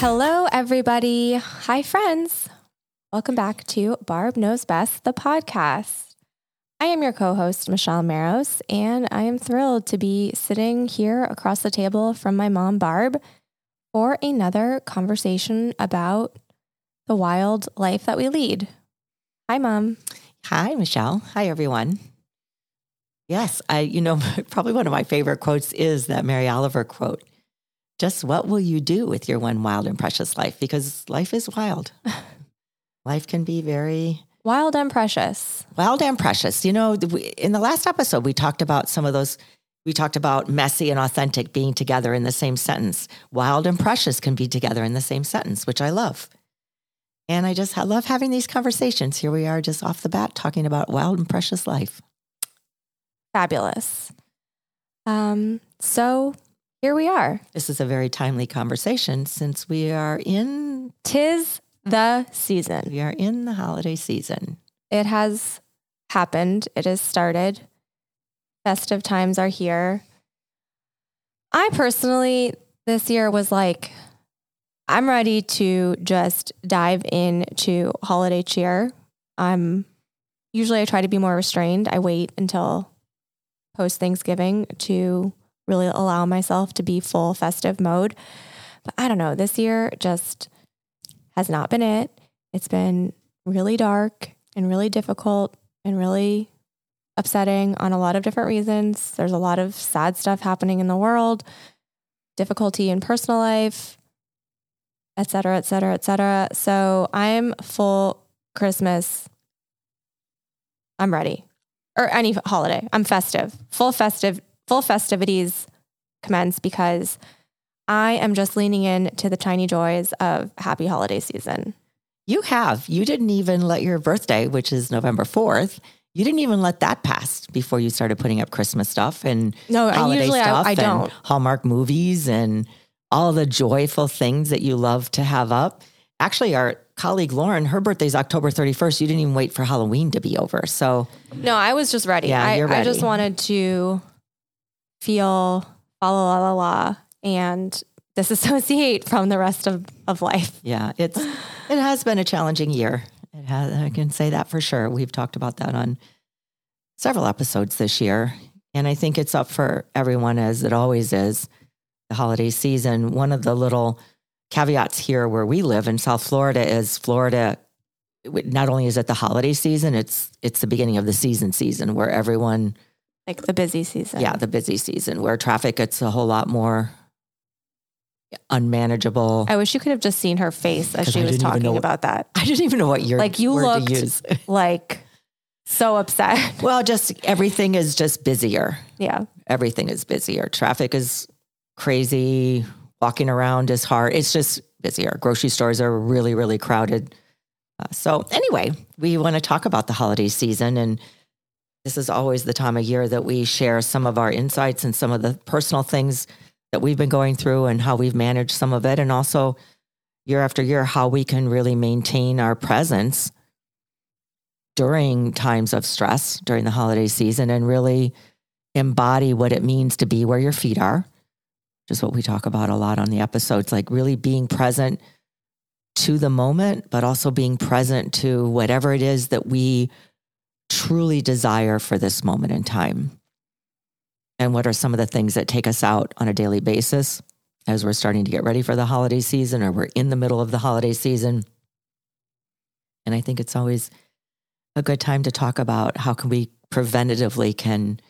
Hello, everybody. Hi, friends. Welcome back to Barb Knows Best, the podcast. I am your co host, Michelle Maros, and I am thrilled to be sitting here across the table from my mom, Barb, for another conversation about the wild life that we lead. Hi, Mom. Hi, Michelle. Hi, everyone. Yes, I, you know, probably one of my favorite quotes is that Mary Oliver quote just what will you do with your one wild and precious life? Because life is wild. life can be very wild and precious. Wild and precious. You know, in the last episode, we talked about some of those. We talked about messy and authentic being together in the same sentence. Wild and precious can be together in the same sentence, which I love. And I just I love having these conversations. Here we are, just off the bat, talking about wild and precious life. Fabulous. Um, so here we are. This is a very timely conversation since we are in tis the season. We are in the holiday season. It has happened. It has started. Festive times are here. I personally this year was like I'm ready to just dive into holiday cheer. I'm usually I try to be more restrained. I wait until post Thanksgiving to really allow myself to be full festive mode. But I don't know, this year just has not been it. It's been really dark and really difficult and really upsetting on a lot of different reasons. There's a lot of sad stuff happening in the world, difficulty in personal life, et cetera, et cetera, et cetera. So I'm full Christmas. I'm ready. Or any holiday. I'm festive. Full festive full festivities commence because I am just leaning in to the tiny joys of happy holiday season. You have. You didn't even let your birthday, which is November 4th, you didn't even let that pass before you started putting up Christmas stuff and no, holiday usually stuff I, I don't. Hallmark movies and all the joyful things that you love to have up. Actually, our colleague Lauren, her birthday's October 31st. You didn't even wait for Halloween to be over. So, no, I was just ready. Yeah, I, you're ready. I just wanted to feel la la la la and disassociate from the rest of, of life. Yeah, it's it has been a challenging year. It has I can say that for sure. We've talked about that on several episodes this year. And I think it's up for everyone as it always is. The holiday season. One of the little caveats here where we live in South Florida is Florida not only is it the holiday season, it's it's the beginning of the season season where everyone like the busy season. Yeah, the busy season where traffic gets a whole lot more unmanageable. I wish you could have just seen her face as she was talking what, about that. I didn't even know what you're like you looked like so upset. Well, just everything is just busier. Yeah, everything is busier. Traffic is crazy. Walking around is hard. It's just busier. Grocery stores are really, really crowded. Uh, so anyway, we want to talk about the holiday season and this is always the time of year that we share some of our insights and some of the personal things that we've been going through and how we've managed some of it. And also, year after year, how we can really maintain our presence during times of stress during the holiday season and really embody what it means to be where your feet are, which is what we talk about a lot on the episodes, like really being present to the moment, but also being present to whatever it is that we truly desire for this moment in time? And what are some of the things that take us out on a daily basis as we're starting to get ready for the holiday season or we're in the middle of the holiday season? And I think it's always a good time to talk about how can we preventatively can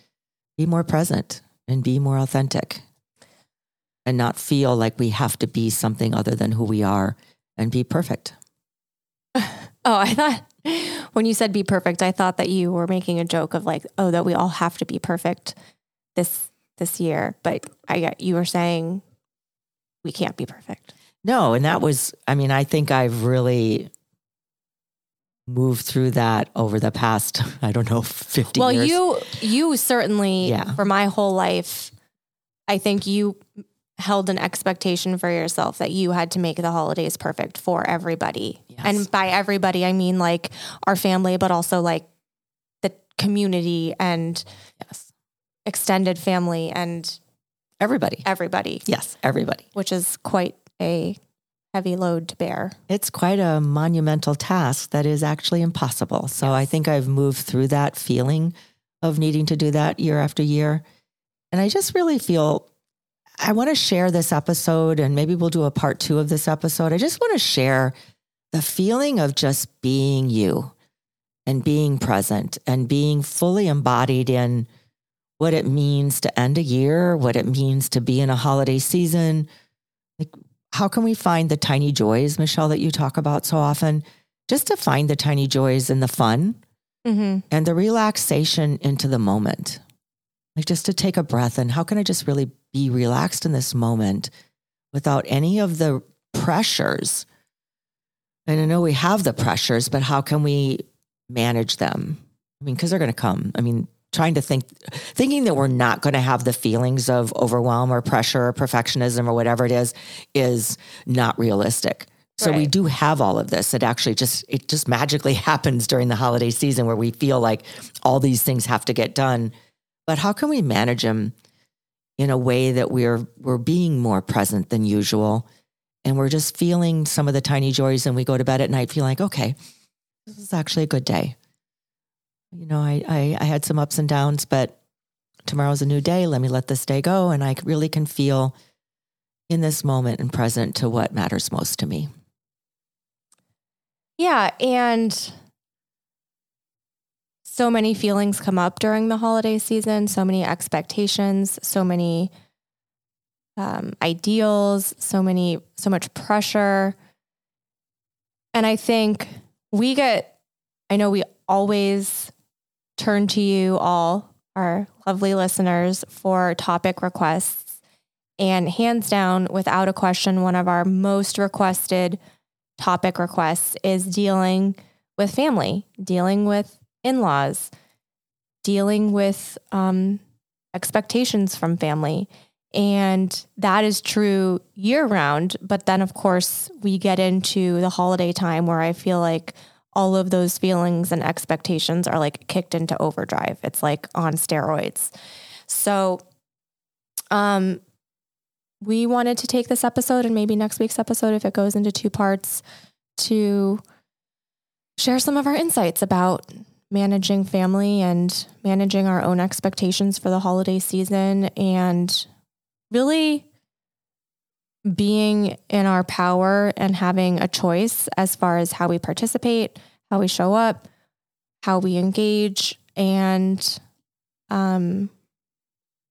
be more present and be more authentic and not feel like we have to be something other than who we are and be perfect. Oh, I thought when you said be perfect, I thought that you were making a joke of like, oh, that we all have to be perfect this this year. But I you were saying we can't be perfect. No, and that was I mean, I think I've really moved through that over the past, I don't know, 50 well, years. you you certainly yeah. for my whole life, I think you held an expectation for yourself that you had to make the holidays perfect for everybody. Yes. And by everybody, I mean like our family, but also like the community and yes. extended family and everybody. Everybody. Yes, everybody. Which is quite a heavy load to bear. It's quite a monumental task that is actually impossible. So I think I've moved through that feeling of needing to do that year after year. And I just really feel I want to share this episode, and maybe we'll do a part two of this episode. I just want to share the feeling of just being you and being present and being fully embodied in what it means to end a year, what it means to be in a holiday season. Like, how can we find the tiny joys, Michelle, that you talk about so often? Just to find the tiny joys and the fun mm-hmm. and the relaxation into the moment. Like, just to take a breath and how can I just really be relaxed in this moment without any of the pressures? And I know we have the pressures, but how can we manage them? I mean, because they're going to come. I mean, trying to think thinking that we're not going to have the feelings of overwhelm or pressure or perfectionism or whatever it is is not realistic so right. we do have all of this it actually just it just magically happens during the holiday season where we feel like all these things have to get done but how can we manage them in a way that we're we're being more present than usual and we're just feeling some of the tiny joys and we go to bed at night feeling like okay this is actually a good day you know, I, I, I had some ups and downs, but tomorrow's a new day. Let me let this day go. And I really can feel in this moment and present to what matters most to me. Yeah. And so many feelings come up during the holiday season, so many expectations, so many um, ideals, so many, so much pressure. And I think we get, I know we always turn to you all, our lovely listeners, for topic requests. And hands down, without a question, one of our most requested topic requests is dealing with family, dealing with in laws, dealing with um, expectations from family. And that is true year round. But then, of course, we get into the holiday time where I feel like all of those feelings and expectations are like kicked into overdrive. It's like on steroids. So, um, we wanted to take this episode and maybe next week's episode, if it goes into two parts, to share some of our insights about managing family and managing our own expectations for the holiday season and really being in our power and having a choice as far as how we participate, how we show up, how we engage, and um,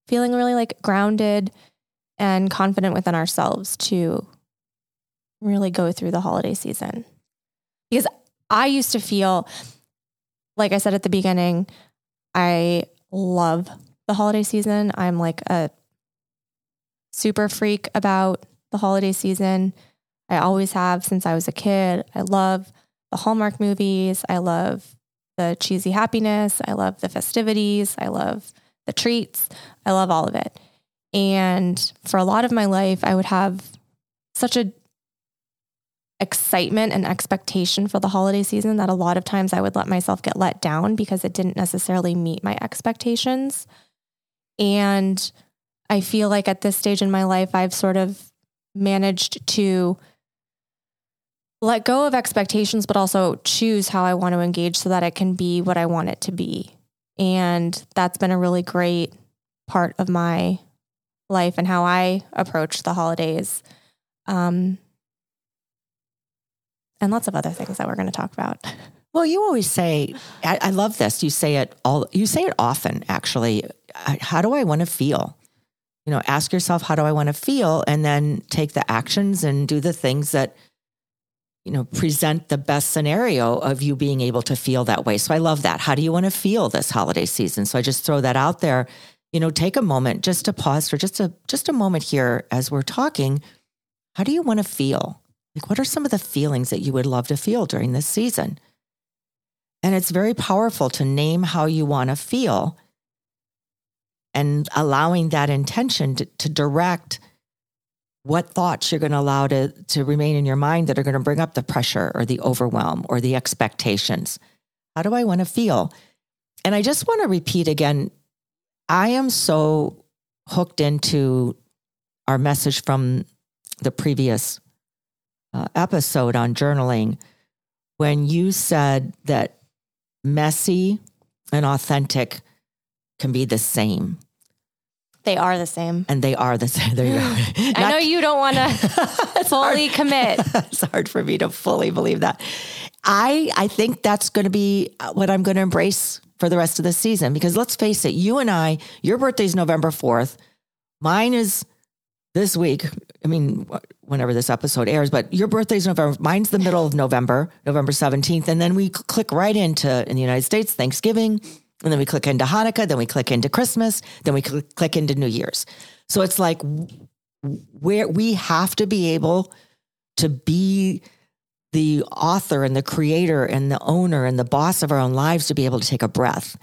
feeling really like grounded and confident within ourselves to really go through the holiday season. Because I used to feel, like I said at the beginning, I love the holiday season. I'm like a super freak about the holiday season. I always have since I was a kid. I love the Hallmark movies. I love the cheesy happiness. I love the festivities. I love the treats. I love all of it. And for a lot of my life, I would have such a excitement and expectation for the holiday season that a lot of times I would let myself get let down because it didn't necessarily meet my expectations. And I feel like at this stage in my life, I've sort of managed to let go of expectations, but also choose how I want to engage so that it can be what I want it to be. And that's been a really great part of my life and how I approach the holidays. Um, and lots of other things that we're going to talk about. Well, you always say, I, I, love this. You say it all, you say it often, actually. How do I want to feel? You know, ask yourself, how do I want to feel? And then take the actions and do the things that you know, present the best scenario of you being able to feel that way. So I love that. How do you want to feel this holiday season? So I just throw that out there. You know, take a moment just to pause for just a just a moment here as we're talking. How do you want to feel? Like what are some of the feelings that you would love to feel during this season? And it's very powerful to name how you want to feel and allowing that intention to, to direct what thoughts you're going to allow to, to remain in your mind that are going to bring up the pressure or the overwhelm or the expectations. How do I want to feel? And I just want to repeat again I am so hooked into our message from the previous uh, episode on journaling when you said that messy and authentic can be the same. They are the same. And they are the same. There you go. I know you don't want to fully commit. it's hard for me to fully believe that. I I think that's going to be what I'm going to embrace for the rest of the season because let's face it, you and I, your birthday's November 4th. Mine is this week. I mean, whenever this episode airs, but your birthday's November. Mine's the middle of November, November 17th. And then we click right into, in the United States, Thanksgiving. And then we click into Hanukkah. Then we click into Christmas. Then we cl- click into New Year's. So it's like where we have to be able to be the author and the creator and the owner and the boss of our own lives to be able to take a breath.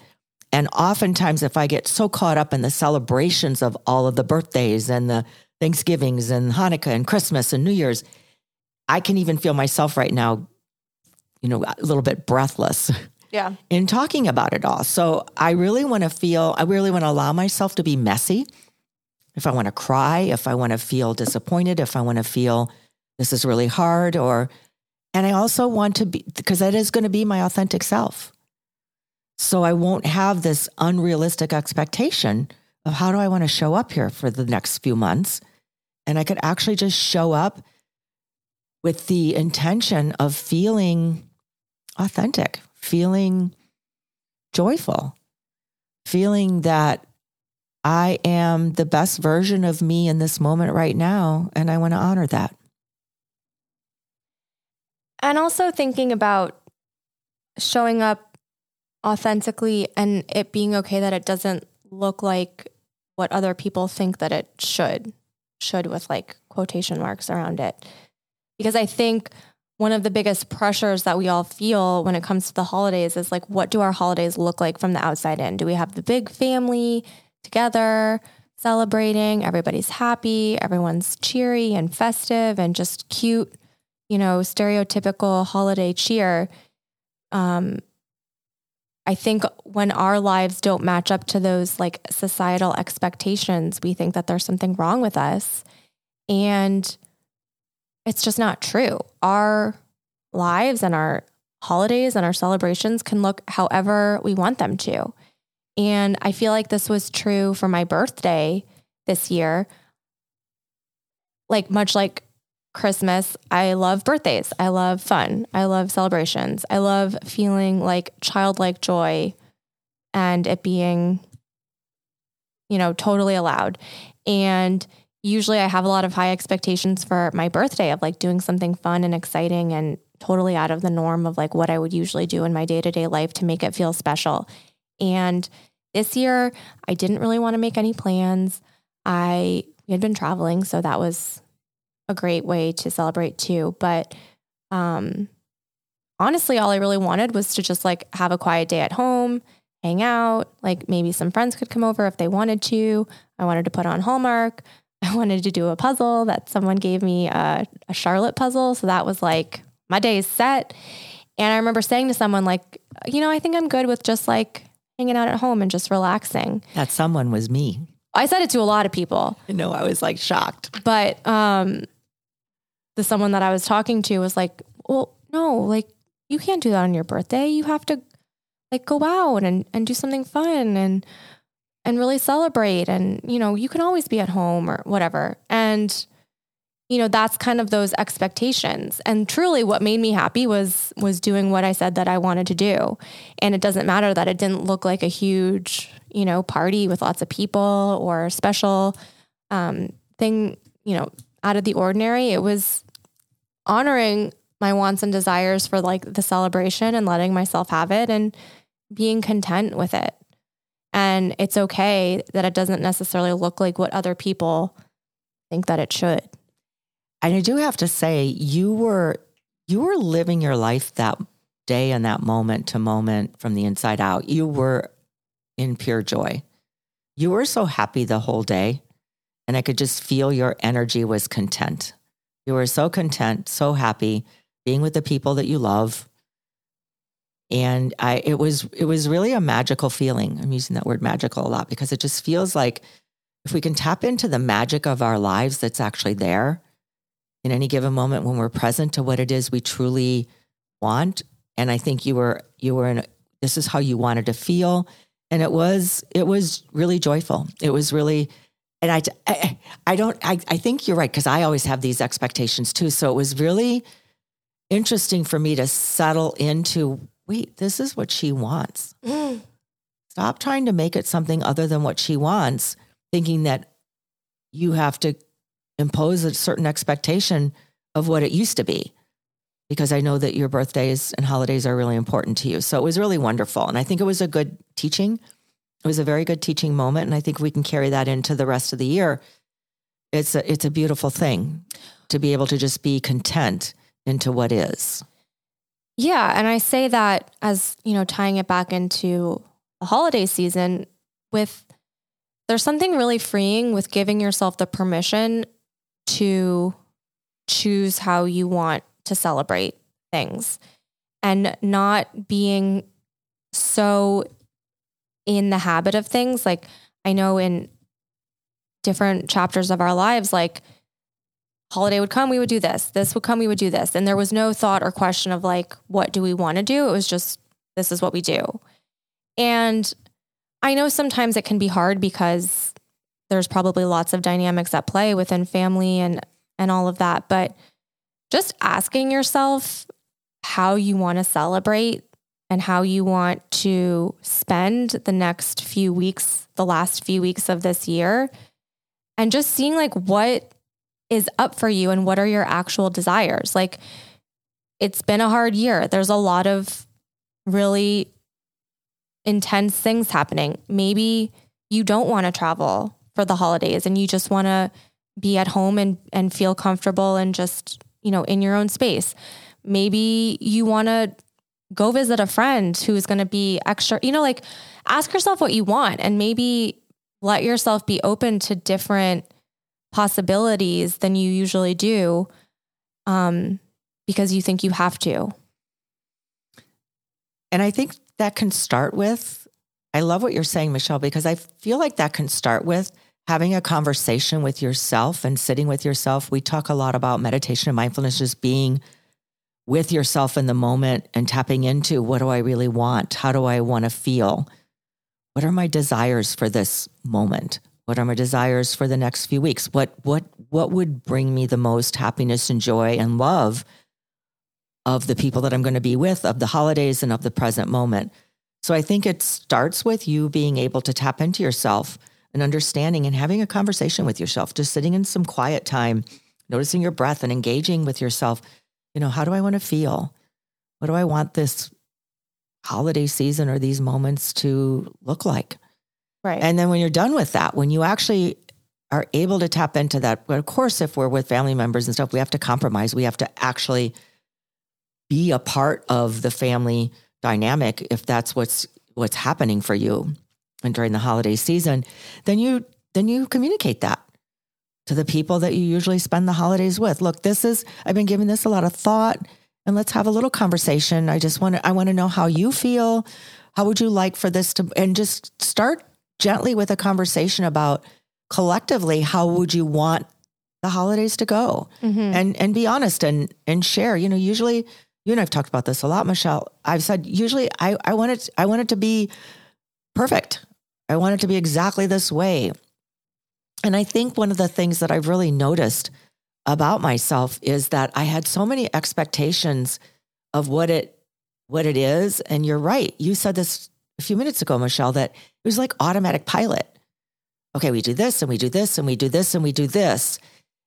And oftentimes, if I get so caught up in the celebrations of all of the birthdays and the Thanksgivings and Hanukkah and Christmas and New Year's, I can even feel myself right now, you know, a little bit breathless. Yeah. In talking about it all. So I really want to feel, I really want to allow myself to be messy. If I want to cry, if I want to feel disappointed, if I want to feel this is really hard, or, and I also want to be, because that is going to be my authentic self. So I won't have this unrealistic expectation of how do I want to show up here for the next few months. And I could actually just show up with the intention of feeling authentic, feeling joyful, feeling that I am the best version of me in this moment right now. And I want to honor that. And also thinking about showing up authentically and it being okay that it doesn't look like what other people think that it should, should with like quotation marks around it. Because I think one of the biggest pressures that we all feel when it comes to the holidays is like, what do our holidays look like from the outside in? Do we have the big family together celebrating? Everybody's happy, everyone's cheery and festive and just cute, you know, stereotypical holiday cheer. Um, I think when our lives don't match up to those like societal expectations, we think that there's something wrong with us. And it's just not true. Our lives and our holidays and our celebrations can look however we want them to. And I feel like this was true for my birthday this year. Like, much like Christmas, I love birthdays. I love fun. I love celebrations. I love feeling like childlike joy and it being, you know, totally allowed. And usually I have a lot of high expectations for my birthday of like doing something fun and exciting and totally out of the norm of like what I would usually do in my day to day life to make it feel special. And this year, I didn't really want to make any plans. I had been traveling, so that was a great way to celebrate too. But um, honestly, all I really wanted was to just like have a quiet day at home, hang out. Like maybe some friends could come over if they wanted to. I wanted to put on Hallmark. I wanted to do a puzzle that someone gave me a, a Charlotte puzzle. So that was like my day is set. And I remember saying to someone, like, you know, I think I'm good with just like hanging out at home and just relaxing. That someone was me. I said it to a lot of people. I know I was like shocked. But um, the someone that I was talking to was like, well, no, like you can't do that on your birthday. You have to like go out and, and do something fun and and really celebrate. And, you know, you can always be at home or whatever. And, you know, that's kind of those expectations. And truly what made me happy was was doing what I said that I wanted to do. And it doesn't matter that it didn't look like a huge, you know, party with lots of people or special um, thing, you know, out of the ordinary. It was honoring my wants and desires for like the celebration and letting myself have it and being content with it. And it's okay that it doesn't necessarily look like what other people think that it should. And I do have to say, you were you were living your life that day and that moment to moment from the inside out. You were in pure joy. You were so happy the whole day. And I could just feel your energy was content. You were so content, so happy being with the people that you love. And I it was it was really a magical feeling. I'm using that word magical a lot because it just feels like if we can tap into the magic of our lives that's actually there, in any given moment when we're present to what it is we truly want. And I think you were you were in this is how you wanted to feel. And it was it was really joyful. It was really and I, I, I don't, I, I think you're right because I always have these expectations too. So it was really interesting for me to settle into wait, this is what she wants. Mm. Stop trying to make it something other than what she wants, thinking that you have to impose a certain expectation of what it used to be. Because I know that your birthdays and holidays are really important to you. So it was really wonderful. And I think it was a good teaching it was a very good teaching moment. And I think we can carry that into the rest of the year. It's a, it's a beautiful thing to be able to just be content into what is. Yeah. And I say that as, you know, tying it back into the holiday season with there's something really freeing with giving yourself the permission to choose how you want to celebrate things and not being so in the habit of things. Like I know in different chapters of our lives, like holiday would come, we would do this. This would come, we would do this. And there was no thought or question of like, what do we want to do? It was just, this is what we do. And I know sometimes it can be hard because there's probably lots of dynamics at play within family and and all of that, but just asking yourself how you want to celebrate and how you want to spend the next few weeks, the last few weeks of this year, and just seeing like what is up for you and what are your actual desires. Like it's been a hard year. There's a lot of really intense things happening. Maybe you don't want to travel for the holidays and you just want to be at home and and feel comfortable and just, you know, in your own space. Maybe you want to go visit a friend who's going to be extra, you know, like ask yourself what you want and maybe let yourself be open to different possibilities than you usually do um, because you think you have to. And I think that can start with, I love what you're saying, Michelle, because I feel like that can start with having a conversation with yourself and sitting with yourself. We talk a lot about meditation and mindfulness just being with yourself in the moment and tapping into what do I really want? How do I want to feel? What are my desires for this moment? What are my desires for the next few weeks? What what what would bring me the most happiness and joy and love of the people that I'm going to be with, of the holidays and of the present moment? So I think it starts with you being able to tap into yourself and understanding and having a conversation with yourself, just sitting in some quiet time, noticing your breath and engaging with yourself you know, how do I want to feel? What do I want this holiday season or these moments to look like? Right. And then when you're done with that, when you actually are able to tap into that, but of course, if we're with family members and stuff, we have to compromise. We have to actually be a part of the family dynamic if that's what's what's happening for you and during the holiday season then you then you communicate that to the people that you usually spend the holidays with. Look, this is, I've been giving this a lot of thought and let's have a little conversation. I just want to, I want to know how you feel. How would you like for this to, and just start gently with a conversation about collectively, how would you want the holidays to go? Mm-hmm. And, and be honest and, and share, you know, usually you and I've talked about this a lot, Michelle. I've said, usually I, I want it, I want it to be perfect. I want it to be exactly this way. And I think one of the things that I've really noticed about myself is that I had so many expectations of what it what it is and you're right. You said this a few minutes ago, Michelle, that it was like automatic pilot. Okay, we do this and we do this and we do this and we do this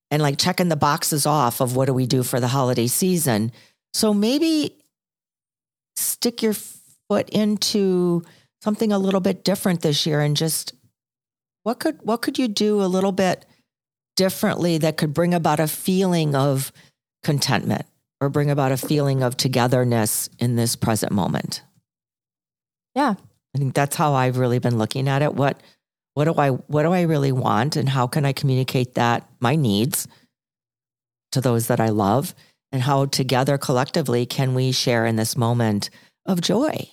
and like checking the boxes off of what do we do for the holiday season. So maybe stick your foot into something a little bit different this year and just what could what could you do a little bit differently that could bring about a feeling of contentment or bring about a feeling of togetherness in this present moment? Yeah. I think that's how I've really been looking at it. What what do I what do I really want and how can I communicate that my needs to those that I love and how together collectively can we share in this moment of joy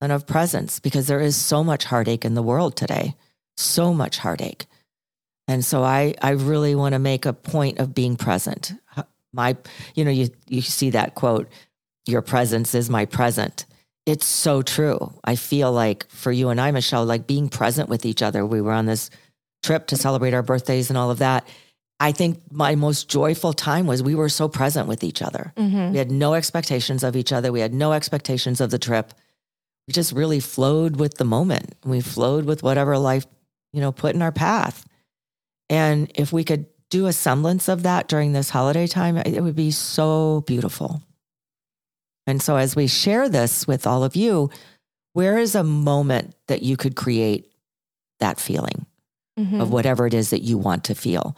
and of presence because there is so much heartache in the world today so much heartache. And so I, I really want to make a point of being present. My, you know, you you see that quote, "Your presence is my present." It's so true. I feel like for you and I, Michelle, like being present with each other. We were on this trip to celebrate our birthdays and all of that. I think my most joyful time was we were so present with each other. Mm-hmm. We had no expectations of each other. We had no expectations of the trip. We just really flowed with the moment. We flowed with whatever life, you know, put in our path. And if we could do a semblance of that during this holiday time, it would be so beautiful. And so as we share this with all of you, where is a moment that you could create that feeling Mhm. of whatever it is that you want to feel?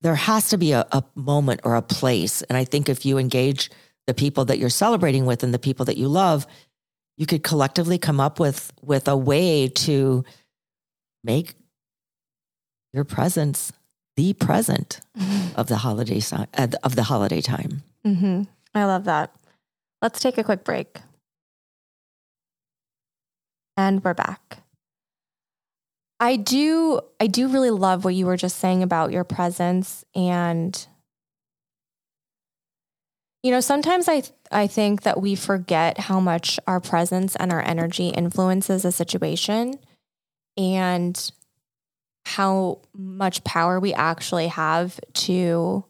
There has to be a, a moment or a place. And I think if you engage the people that you're celebrating with and the people that you love, you could collectively come up with with a way to make your presence the present of the holiday uh, of the holiday time. hmm I love that. Let's take a quick break. And we're back. I do I do really love what you were just saying about your presence and you know, sometimes I I think that we forget how much our presence and our energy influences a situation and how much power we actually have to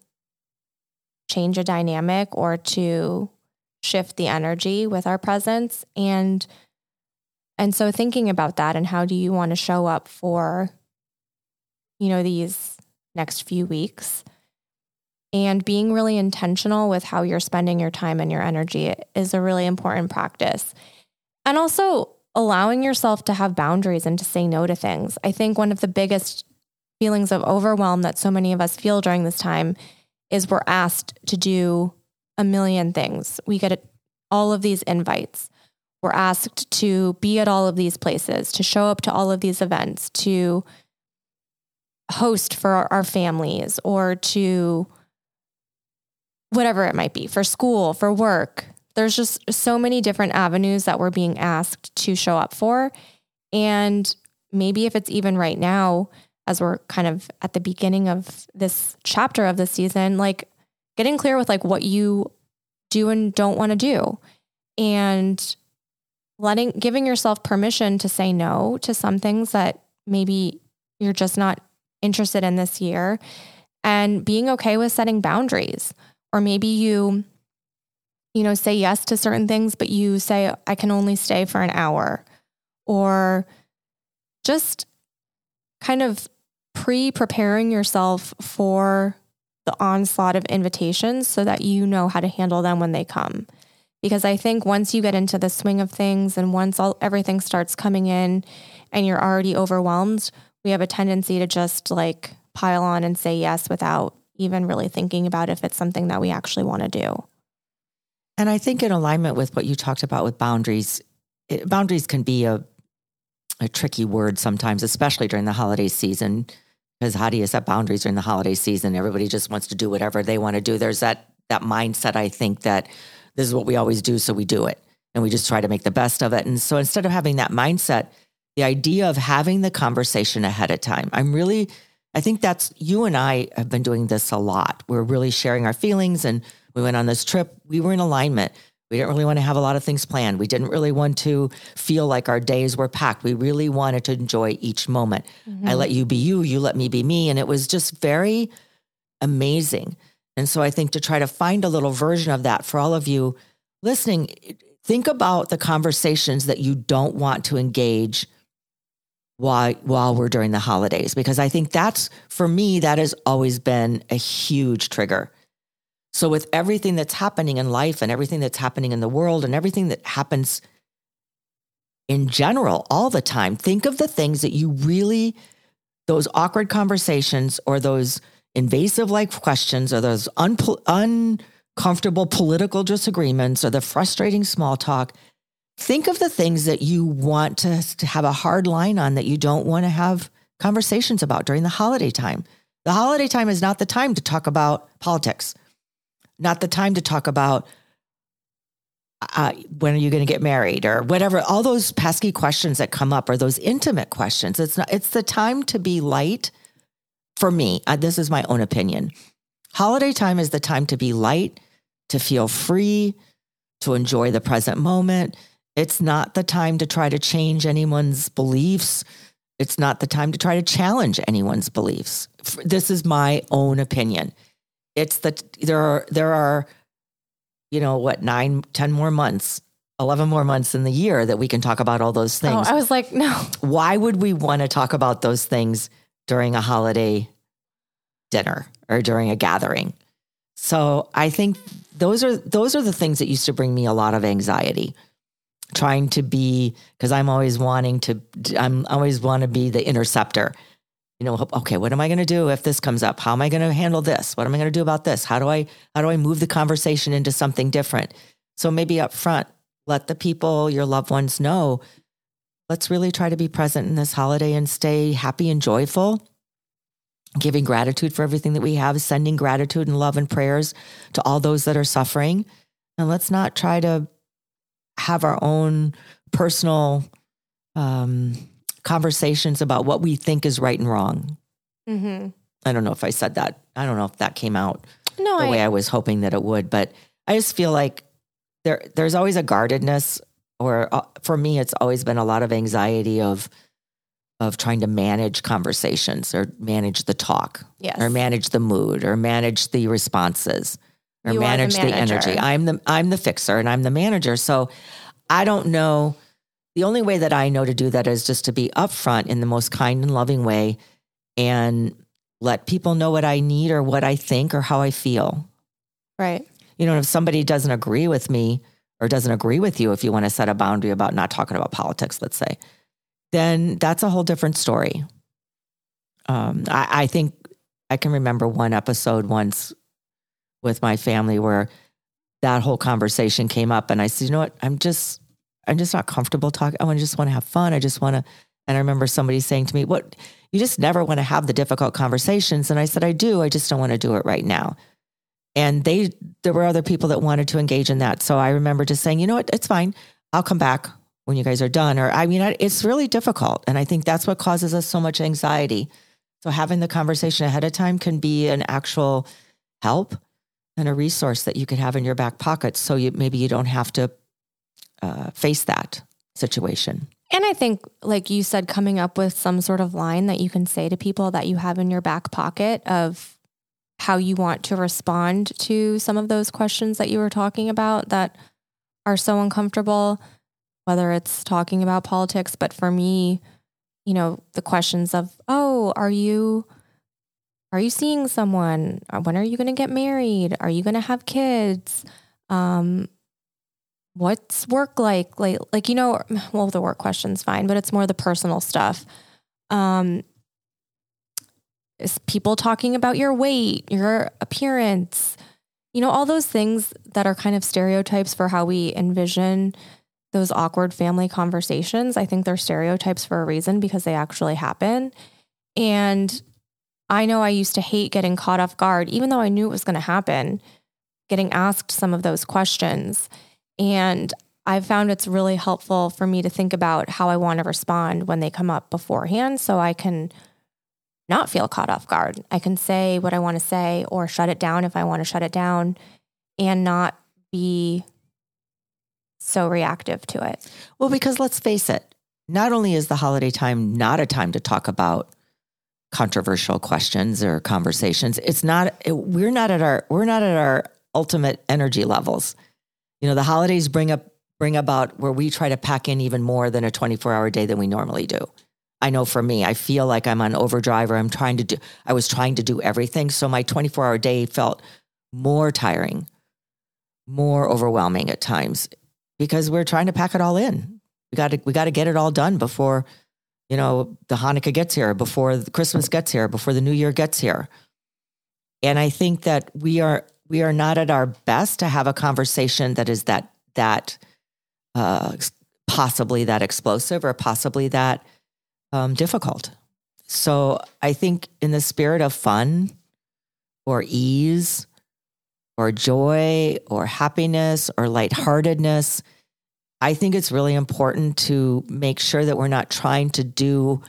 change a dynamic or to shift the energy with our presence. And and so thinking about that and how do you want to show up for you know these next few weeks and being really intentional with how you're spending your time and your energy is a really important practice. And also allowing yourself to have boundaries and to say no to things i think one of the biggest feelings of overwhelm that so many of us feel during this time is we're asked to do a million things. We get all of these invites. We're asked to be at all of these places, to show up to all of these events, to host for our, families or to whatever it might be for school, for work. There's just so many different avenues that we're being asked to show up for. And maybe if it's even right now, as we're kind of at the beginning of this chapter of the season, like getting clear with like what you do and don't want to do. And letting giving yourself permission to say no to some things that maybe you're just not interested in this year. And being okay with setting boundaries. Or maybe you you know say yes to certain things but you say I can only stay for an hour or just kind of pre preparing yourself for the onslaught of invitations so that you know how to handle them when they come. Because I think once you get into the swing of things and once all, everything starts coming in and you're already overwhelmed, we have a tendency to just like pile on and say yes without even really thinking about if it's something that we actually want to do. And I think in alignment with what you talked about with boundaries, it, boundaries can be a a tricky word sometimes, especially during the holiday season. Because how do you set boundaries during the holiday season? Everybody just wants to do whatever they want to do. There's that that mindset. I think that this is what we always do, so we do it, and we just try to make the best of it. And so instead of having that mindset, the idea of having the conversation ahead of time, I'm really, I think that's you and I have been doing this a lot. We're really sharing our feelings, and we went on this trip. We were in alignment. We didn't really want to have a lot of things planned. We didn't really want to feel like our days were packed. We really wanted to enjoy each moment. I mm-hmm. let you be you, you let me be me. And it was just very amazing. And so I think to try to find a little version of that for all of you listening, think about the conversations that you don't want to engage while while we're during the holidays because I think that's for me that has always been a huge trigger. So with everything that's happening in life and everything that's happening in the world and everything that happens in general all the time, think of the things that you really those awkward conversations or those invasive like questions or those unpo- uncomfortable political disagreements or the frustrating small talk think of the things that you want to, to have a hard line on that you don't want to have conversations about during the holiday time. The holiday time is not the time to talk about politics, not the time to talk about uh, when are you going to get married or whatever. All those pesky questions that come up are those intimate questions. It's not. It's the time to be light. For me, uh, this is my own opinion. Holiday time is the time to be light, to feel free, to enjoy the present moment. It's not the time to try to change anyone's beliefs. It's not the time to try to challenge anyone's beliefs. This is my own opinion. It's that there are there are you know what nine ten more months 11 more months in the year that we can talk about all those things. Oh, things I was like, no. why would we want to talk about those things during a holiday dinner or during a gathering? So I think those are those are the things that used to bring me a lot of anxiety. Trying to be because I'm always wanting to I'm always want to be the interceptor. You know, okay, what am I going to do if this comes up? How am I going to handle this? What am I going to do about this? How do I how do I move the conversation into something different? So maybe up front, let the people, your loved ones know let's really try to be present in this holiday and stay happy and joyful, giving gratitude for everything that we have, sending gratitude and love and prayers to all those that are suffering. And let's not try to have our own personal um, conversations about what we think is right and wrong. Mm-hmm. I don't know if I said that. I don't know if that came out No, the I, way I was hoping that it would, but I just feel like there there's always a guardedness or uh, for me it's always been a lot of anxiety of of trying to manage conversations or manage the talk yes. or manage the mood or manage the responses or You are the manage the, energy. I'm the I'm the fixer and I'm the manager. So I don't know the only way that I know to do that is just to be upfront in the most kind and loving way and let people know what I need or what I think or how I feel. right. You know, if somebody doesn't agree with me or doesn't agree with you, if you want to set a boundary about not talking about politics, let's say, then that's a whole different story. Um, I, I think I can remember one episode once with my family where that whole conversation came up, and I said, "You know what? I'm just, I'm just not comfortable talking. I just want to have fun. I just want to." And I remember somebody saying to me, "What? You just never want to have the difficult conversations?" And I said, "I do. I just don't want to do it right now." And they, there were other people that wanted to engage in that. So I remember just saying, "You know what? It's fine. I'll come back when you guys are done." Or I mean, it's really difficult, and I think that's what causes us so much anxiety. So having the conversation ahead of time can be an actual help and a resource that you could have in your back pocket. So you maybe you don't have to uh, face that situation. And I think, like you said, coming up with some sort of line that you can say to people that you have in your back pocket of how you want to respond to some of those questions that you were talking about that are so uncomfortable, whether it's talking about politics, but for me, you know, the questions of, oh, are you are you seeing someone? When are you going to get married? Are you going to have kids? Um, what's work like? Like, like you know, well, the work question's fine, but it's more the personal stuff. Um, is people talking about your weight, your appearance, you know, all those things that are kind of stereotypes for how we envision those awkward family conversations. I think they're stereotypes for a reason because they actually happen. And I know I used to hate getting caught off guard, even though I knew it was going to happen, getting asked some of those questions. And I've found it's really helpful for me to think about how I want to respond when they come up beforehand so I can not feel caught off guard. I can say what I want to say or shut it down if I want to shut it down and not be so reactive to it. Well, because let's face it, not only is the holiday time not a time to talk about controversial questions or conversations, it's not we're not at our we're not at our ultimate energy levels. You know, the holidays bring up bring about where we try to pack in even more than a 24-hour day than we normally do. I know for me, I feel like I'm on overdrive or I'm trying to do I was trying to do everything, so my 24-hour day felt more tiring, more overwhelming at times because we're trying to pack it all in. We got to we got to get it all done before you know the Hanukkah gets here, before the Christmas gets here, before the New Year gets here. And I think that we are we are not at our best to have a conversation that is that that uh, possibly that explosive or possibly that um, difficult. So I think in the spirit of fun or ease or joy or happiness or lightheartedness, I think it's really important to make sure that we're not trying to do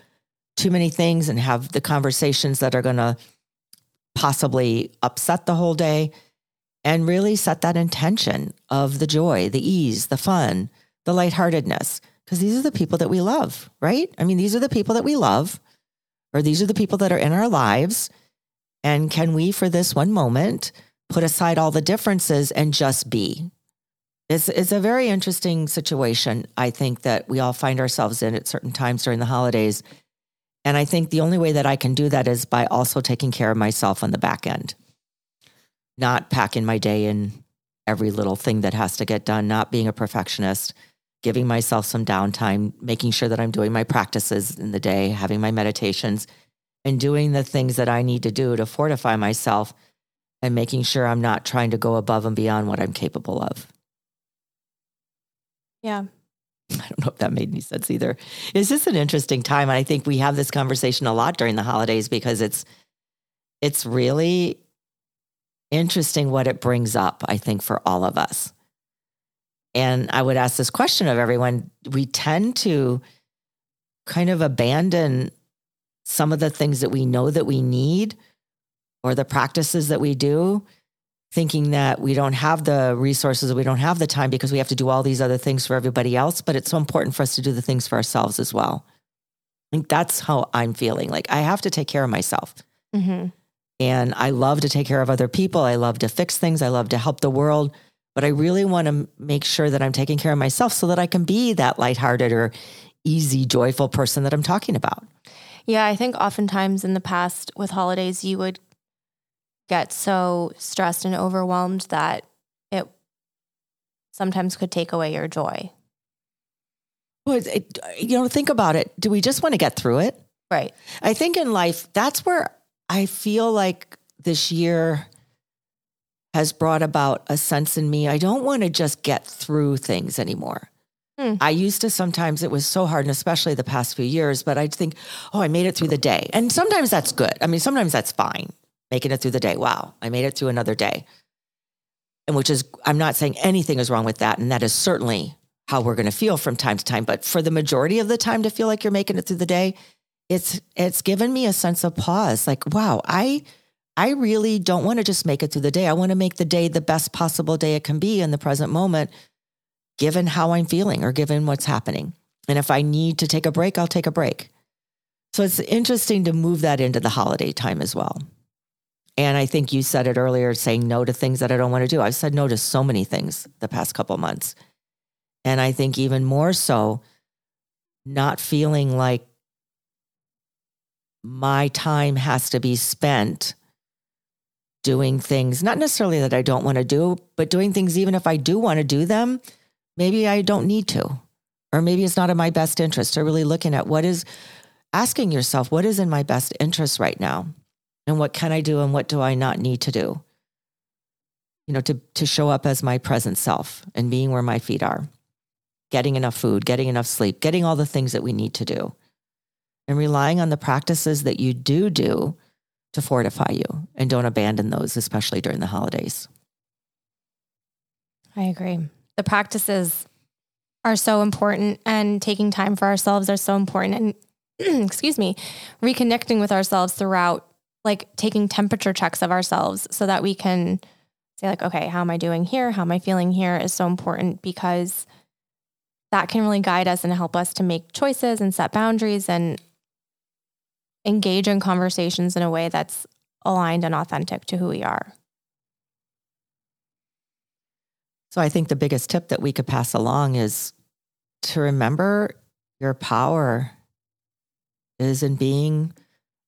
too many things and have the conversations that are going to possibly upset the whole day and really set that intention of the joy, the ease, the fun, the lightheartedness, because these are the people that we love, right? I mean, these are the people that we love, or these are the people that are in our lives. And can we, for this one moment, put aside all the differences and just be? It's, it's a very interesting situation, I think, that we all find ourselves in at certain times during the holidays. And I think the only way that I can do that is by also taking care of myself on the back end, not packing my day in every little thing that has to get done, not being a perfectionist, giving myself some downtime, making sure that I'm doing my practices in the day, having my meditations, and doing the things that I need to do to fortify myself and making sure I'm not trying to go above and beyond what I'm capable of. Yeah. I don't know if that made any sense either. It's just an interesting time. And I think we have this conversation a lot during the holidays because it's it's really interesting what it brings up, I think, for all of us. And I would ask this question of everyone. We tend to kind of abandon some of the things that we know that we need or the practices that we do thinking that we don't have the resources, we don't have the time because we have to do all these other things for everybody else. But it's so important for us to do the things for ourselves as well. I think that's how I'm feeling. Like I have to take care of myself. Mm-hmm. And I love to take care of other people. I love to fix things. I love to help the world. But I really want to make sure that I'm taking care of myself so that I can be that lighthearted or easy, joyful person that I'm talking about. Yeah, I think oftentimes in the past with holidays, you would get so stressed and overwhelmed that it sometimes could take away your joy. Well, it, you know, think about it. Do we just want to get through it? Right. I think in life, that's where I feel like this year has brought about a sense in me. I don't want to just get through things anymore. Hmm. I used to sometimes it was so hard, and especially the past few years, but I'd think, oh, I made it through the day. And sometimes that's good. I mean, sometimes that's fine making it through the day. Wow, I made it through another day. And which is, I'm not saying anything is wrong with that. And that is certainly how we're going to feel from time to time. But for the majority of the time to feel like you're making it through the day, it's it's given me a sense of pause. Like, wow, I I really don't want to just make it through the day. I want to make the day the best possible day it can be in the present moment, given how I'm feeling or given what's happening. And if I need to take a break, I'll take a break. So it's interesting to move that into the holiday time as well. And I think you said it earlier, saying no to things that I don't want to do. I've said no to so many things the past couple months. And I think even more so, not feeling like my time has to be spent doing things, not necessarily that I don't want to do, but doing things, even if I do want to do them, maybe I don't need to. Or maybe it's not in my best interest. Or really looking at what is, asking yourself, what is in my best interest right now? and what can I do and what do I not need to do? You know, to, to show up as my present self and being where my feet are, getting enough food, getting enough sleep, getting all the things that we need to do, and relying on the practices that you do do to fortify you and don't abandon those, especially during the holidays. I agree. The practices are so important and taking time for ourselves are so important and excuse me, reconnecting with ourselves throughout like taking temperature checks of ourselves so that we can say like okay how am i doing here how am i feeling here is so important because that can really guide us and help us to make choices and set boundaries and engage in conversations in a way that's aligned and authentic to who we are so i think the biggest tip that we could pass along is to remember your power is in being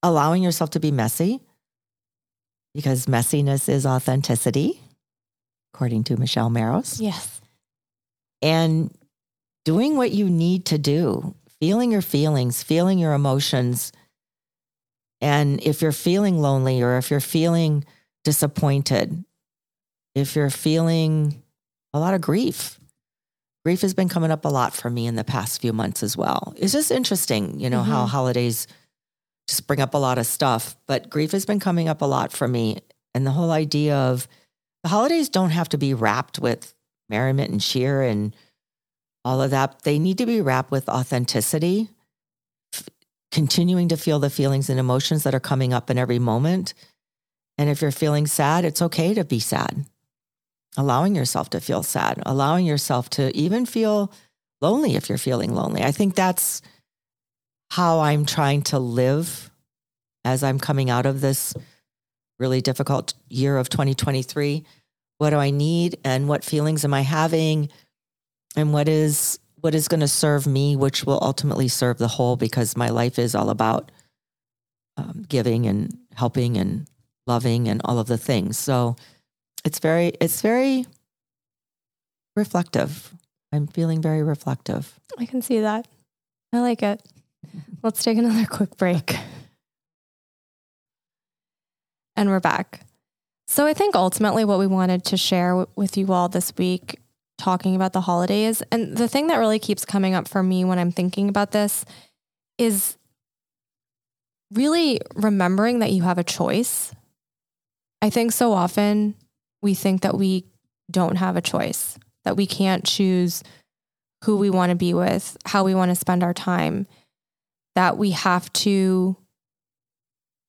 allowing yourself to be messy because messiness is authenticity, according to Michelle Maros. Yes. And doing what you need to do, feeling your feelings, feeling your emotions. And if you're feeling lonely or if you're feeling disappointed, if you're feeling a lot of grief, grief has been coming up a lot for me in the past few months as well. It's just interesting, you know, mm-hmm. how holidays just bring up a lot of stuff. But grief has been coming up a lot for me. And the whole idea of the holidays don't have to be wrapped with merriment and cheer and all of that. They need to be wrapped with authenticity, continuing to feel the feelings and emotions that are coming up in every moment, And if you're feeling sad, it's okay to be sad. Allowing yourself to feel sad, allowing yourself to even feel lonely if you're feeling lonely. I think that's how I'm trying to live as I'm coming out of this really difficult year of 2023. What do I need and what feelings am I having and what is what is going to serve me which will ultimately serve the whole because my life is all about um, giving and helping and loving and all of the things. So it's very it's very reflective. I'm feeling very reflective. I can see that. I like it. Let's take another quick break. And we're back. So I think ultimately what we wanted to share w- with you all this week, talking about the holidays, and the thing that really keeps coming up for me when I'm thinking about this is really remembering that you have a choice. I think so often we think that we don't have a choice, that we can't choose who we want to be with, how we want to spend our time, that we have to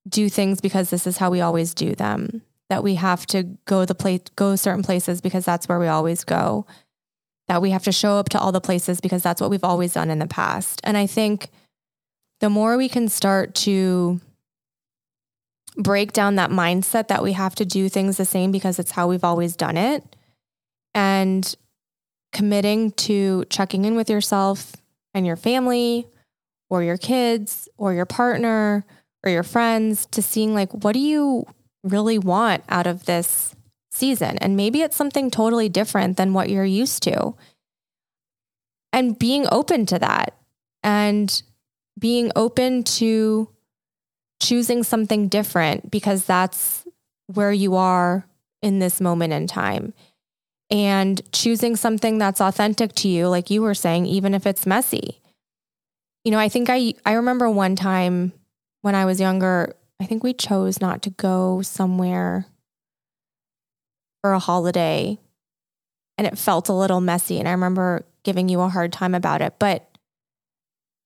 do things because this is how we always do them, that we have to go the place go certain places because that's where we always go, that we have to show up to all the places because that's what we've always done in the past. And I think the more we can start to break down that mindset that we have to do things the same because it's how we've always done it and committing to checking in with yourself and your family or your kids or your partner or your friends to seeing like what do you really want out of this season. And maybe it's something totally different than what you're used to. And being open to that and being open to choosing something different because that's where you are in this moment in time. And choosing something that's authentic to you like you were saying even if it's messy. You know i think i i remember one time when i was younger i think we chose not to go somewhere for a holiday and it felt a little messy and i remember giving you a hard time about it but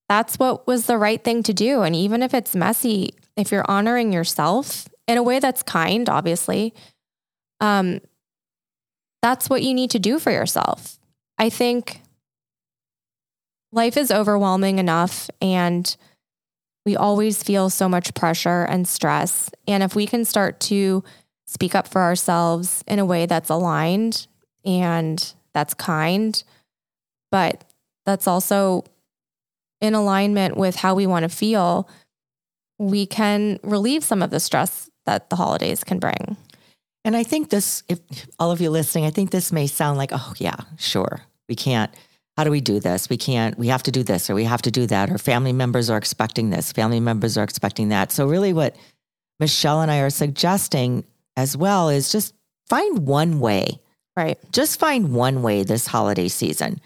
that's what was the right thing to do and even if it's messy if you're honoring yourself in a way that's kind obviously um that's what you need to do for yourself. I think life is overwhelming enough and we always feel so much pressure and stress and if we can start to speak up for ourselves in a way that's aligned and that's kind but that's also in alignment with how we want to feel, we can relieve some of the stress that the holidays can bring. And I think this, if all of you listening, I think this may sound like, oh, yeah, sure. We can't. How do we do this? We can't, we have to do this or we have to do that, or family members are expecting this, family members are expecting that. So, really, what Michelle and I are suggesting as well is just find one way. Right. Just find one way this holiday season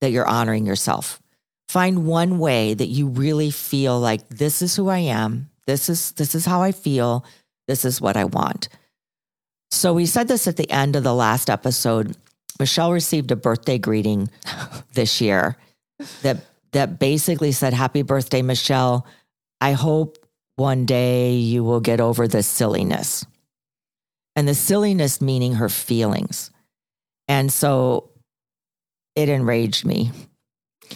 that you're honoring yourself. Find one way that you really feel like this is who I am. This is this is how I feel. This is what I want. So we said this at the end of the last episode. Michelle received a birthday greeting this year that that basically said happy birthday Michelle. I hope one day you will get over the silliness. And the silliness meaning her feelings. And so it enraged me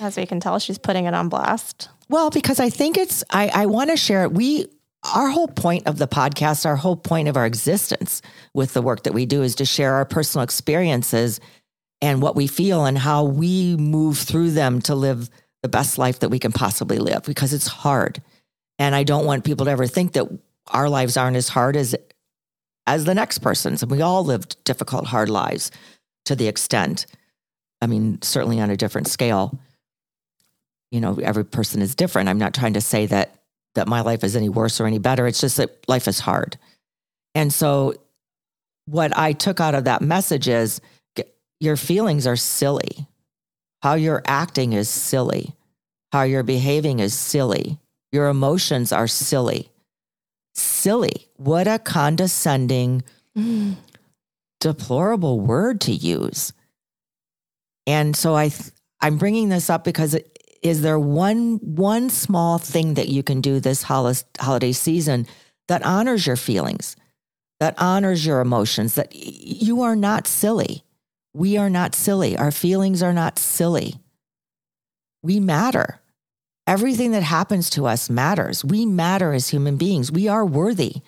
as we can tell, she's putting it on blast. Well, because I think it's, I, I want to share it. We, our whole point of the podcast, our whole point of our existence with the work that we do is to share our personal experiences and what we feel and how we move through them to live the best life that we can possibly live because it's hard. And I don't want people to ever think that our lives aren't as hard as as the next person's. And we all lived difficult, hard lives to the extent. I mean, certainly on a different scale you know, every person is different. I'm not trying to say that that my life is any worse or any better. It's just that life is hard. And so what I took out of that message is your feelings are silly. How you're acting is silly. How you're behaving is silly. Your emotions are silly. Silly. What a condescending, mm. deplorable word to use. And so I, I'm bringing this up because it, is there one one small thing that you can do this holiday season that honors your feelings that honors your emotions, that you are not silly. We are not silly. Our feelings are not silly. We matter. Everything that happens to us matters. We matter as human beings. We are worthy.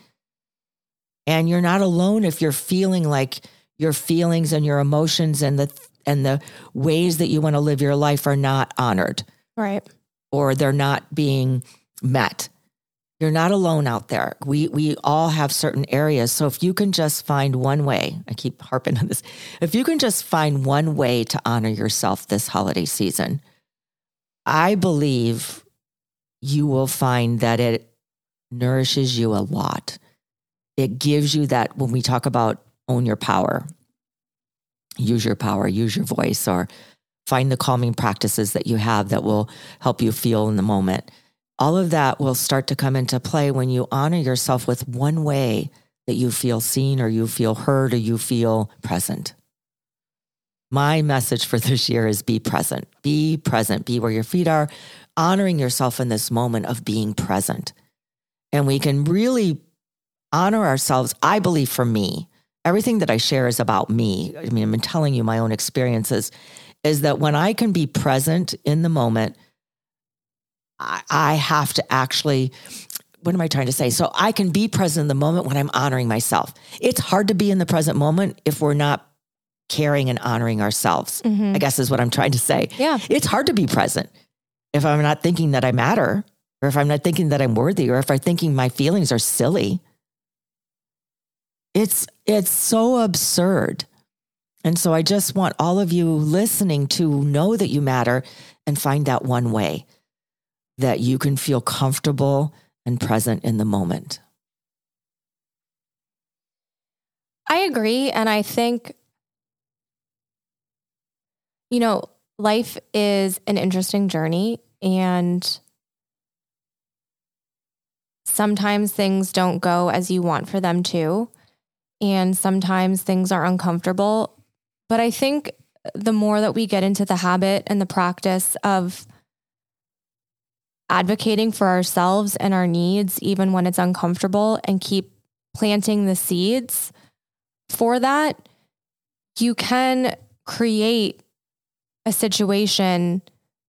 And you're not alone if you're feeling like your feelings and your emotions and the and the ways that you want to live your life are not honored. Right. Or they're not being met. You're not alone out there. We we all have certain areas. So if you can just find one way, I keep harping on this. If you can just find one way to honor yourself this holiday season, I believe you will find that it nourishes you a lot. It gives you that when we talk about own your power, use your power, use your voice, or find the calming practices that you have that will help you feel in the moment. All of that will start to come into play when you honor yourself with one way that you feel seen or you feel heard or you feel present. My message for this year is be present. Be present. Be where your feet are, honoring yourself in this moment of being present. And we can really honor ourselves, I believe, for me. Everything that I share is about me. I mean, I'm telling you my own experiences, is that when I can be present in the moment, I, I have to actually what am I trying to say? So I can be present in the moment when I'm honoring myself. It's hard to be in the present moment if we're not caring and honoring ourselves. Mm-hmm. I guess is what I'm trying to say. Yeah. It's hard to be present if I'm not thinking that I matter, or if I'm not thinking that I'm worthy, or if I'm thinking my feelings are silly. It's it's so absurd. And so I just want all of you listening to know that you matter and find that one way that you can feel comfortable and present in the moment. I agree. And I think, you know, life is an interesting journey. And sometimes things don't go as you want for them to. And sometimes things are uncomfortable. But I think the more that we get into the habit and the practice of advocating for ourselves and our needs, even when it's uncomfortable, and keep planting the seeds for that, you can create a situation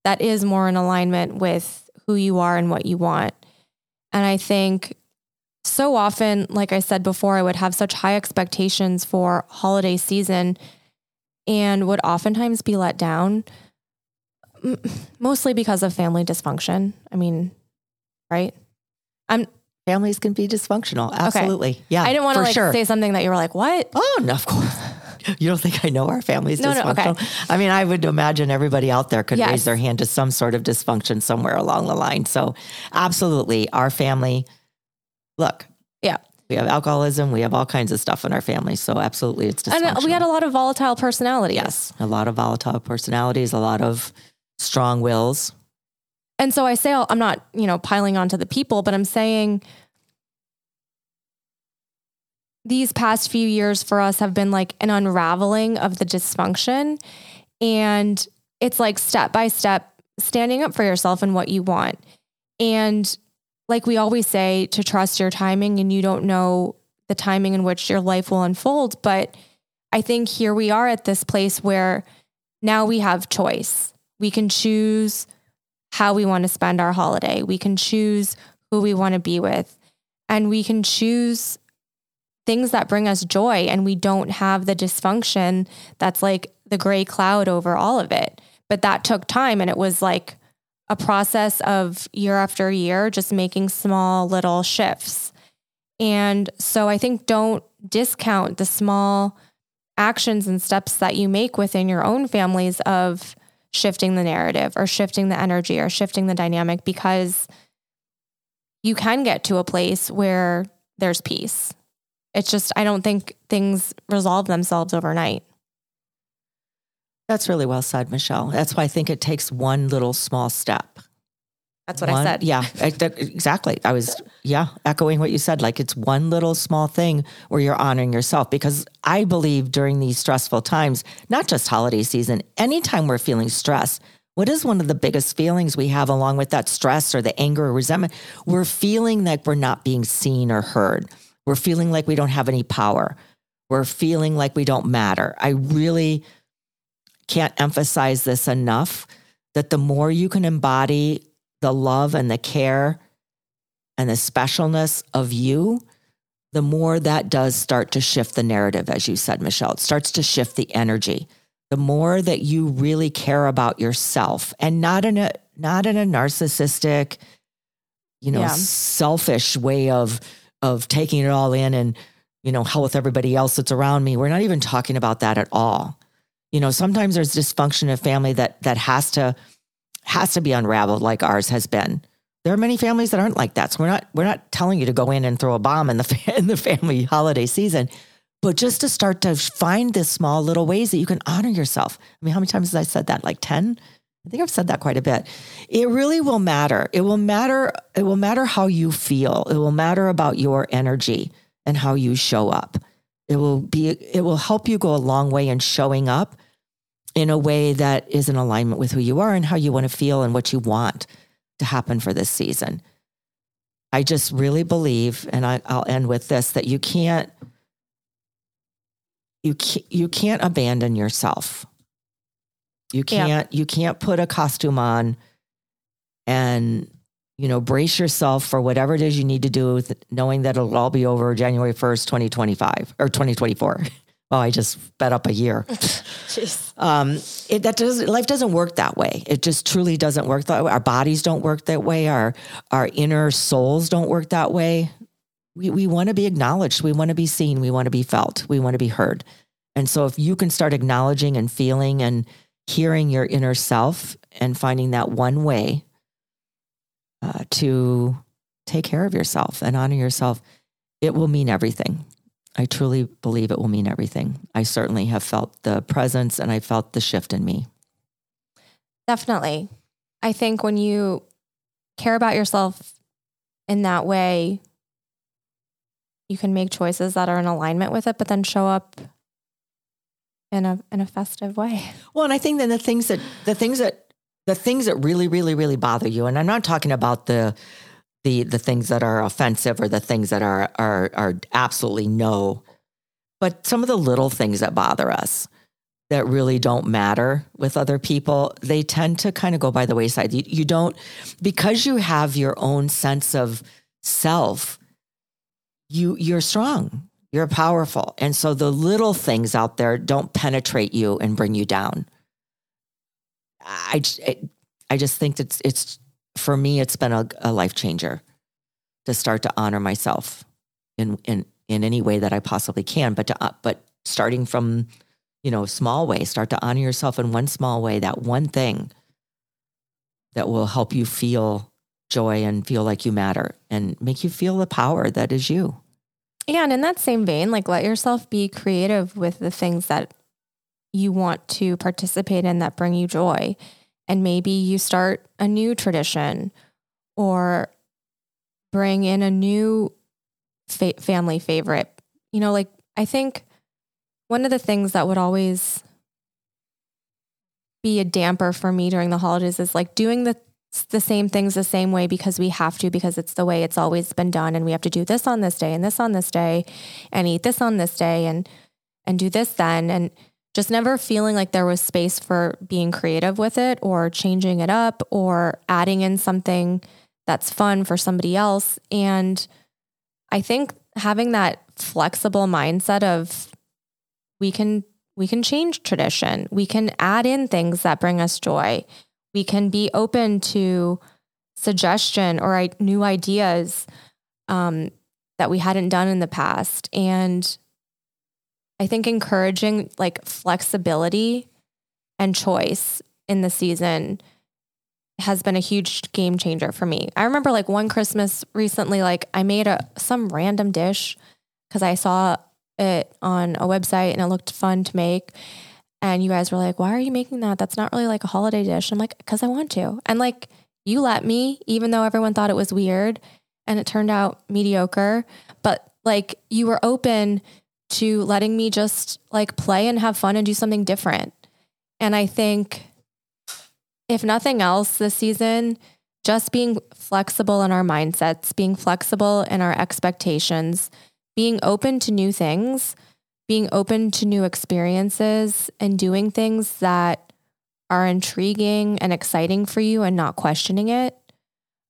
that is more in alignment with who you are and what you want. And I think so often, like I said before, I would have such high expectations for holiday season and would oftentimes be let down mostly because of family dysfunction. I mean, right? I'm families can be dysfunctional. Absolutely. Okay. Yeah. I didn't want to like sure. say something that you were like, "What?" Oh, no, of course. You don't think I know our family's no, dysfunctional? No, okay. I mean, I would imagine everybody out there could yes. raise their hand to some sort of dysfunction somewhere along the line. So, absolutely, our family. Look, we have alcoholism. We have all kinds of stuff in our family. So, absolutely, it's dysfunctional. And uh, we had a lot of volatile personalities. Yes, a lot of volatile personalities. A lot of strong wills. And so I say, I'm not, you know, piling onto the people, but I'm saying these past few years for us have been like an unraveling of the dysfunction. And it's like step by step standing up for yourself and what you want. And like we always say, to trust your timing, and you don't know the timing in which your life will unfold. But I think here we are at this place where now we have choice. We can choose how we want to spend our holiday. We can choose who we want to be with. And we can choose things that bring us joy. And we don't have the dysfunction that's like the gray cloud over all of it. But that took time. And it was like a process of year after year, just making small little shifts. And so I think don't discount the small actions and steps that you make within your own families of shifting the narrative or shifting the energy or shifting the dynamic because you can get to a place where there's peace. It's just, I don't think things resolve themselves overnight. That's really well said, Michelle. That's why I think it takes one little small step. That's what one, I said. Yeah, exactly. I was, yeah, echoing what you said. Like it's one little small thing where you're honoring yourself because I believe during these stressful times, not just holiday season, anytime we're feeling stress, what is one of the biggest feelings we have along with that stress or the anger or resentment? We're feeling like we're not being seen or heard. We're feeling like we don't have any power. We're feeling like we don't matter. I really can't emphasize this enough that the more you can embody the love and the care and the specialness of you, the more that does start to shift the narrative, as you said, Michelle. It starts to shift the energy. The more that you really care about yourself and not in a not in a narcissistic, you know, yeah. selfish way of of taking it all in and, you know, hell with everybody else that's around me. We're not even talking about that at all. You know, sometimes there's dysfunction in a family that that has to has to be unraveled like ours has been. There are many families that aren't like that. So we're not we're not telling you to go in and throw a bomb in the in the family holiday season, but just to start to find this small little ways that you can honor yourself. I mean, how many times have I said that? Like 10? I think I've said that quite a bit. It really will matter. It will matter it will matter how you feel. It will matter about your energy and how you show up. It will be it will help you go a long way in showing up in a way that is in alignment with who you are and how you want to feel and what you want to happen for this season. I just really believe, and I, will end with this, that you can't you can't, you can't abandon yourself. You can't yeah. you can't put a costume on and you know brace yourself for whatever it is you need to do with knowing that it'll all be over January 1st, 2025 or 2024. Oh, I just sped up a year. um, it, that does life doesn't work that way. It just truly doesn't work that way. Our bodies don't work that way. Our our inner souls don't work that way. We we want to be acknowledged. We want to be seen. We want to be felt. We want to be heard. And so, if you can start acknowledging and feeling and hearing your inner self and finding that one way uh, to take care of yourself and honor yourself, it will mean everything. I truly believe it will mean everything. I certainly have felt the presence and I felt the shift in me. Definitely. I think when you care about yourself in that way, you can make choices that are in alignment with it, but then show up in a in a festive way. Well, and I think then the things that the things that the things that really, really, really bother you, and I'm not talking about the the the things that are offensive or the things that are are are absolutely no. But some of the little things that bother us that really don't matter with other people, they tend to kind of go by the wayside. You, you don't because you have your own sense of self. You you're strong. You're powerful. And so the little things out there don't penetrate you and bring you down. I, I just think it's, it's for me, it's been a, a life changer to start to honor myself in, in, in any way that I possibly can. But to, uh, but starting from, you know, small way, start to honor yourself in one small way, that one thing that will help you feel joy and feel like you matter and make you feel the power that is you. Yeah. And in that same vein, like let yourself be creative with the things that you want to participate in that bring you joy and maybe you start a new tradition or bring in a new fa- family favorite. You know, like I think one of the things that would always be a damper for me during the holidays is like doing the the same things the same way because we have to because it's the way it's always been done and we have to do this on this day and this on this day and eat this on this day and and do this then and just never feeling like there was space for being creative with it or changing it up or adding in something that's fun for somebody else. And I think having that flexible mindset of we can we can change tradition. We can add in things that bring us joy. We can be open to suggestion or new ideas um, that we hadn't done in the past. And I think encouraging like flexibility and choice in the season has been a huge game changer for me. I remember like one Christmas recently, like I made a some random dish because I saw it on a website and it looked fun to make. And you guys were like, why are you making that? That's not really like a holiday dish. I'm like, because I want to. And like, you let me, even though everyone thought it was weird and it turned out mediocre. But like, you were open to letting me just like play and have fun and do something different. And I think, if nothing else this season, just being flexible in our mindsets, being flexible in our expectations, being open to new things, being open to new experiences, and doing things that are intriguing and exciting for you and not questioning it.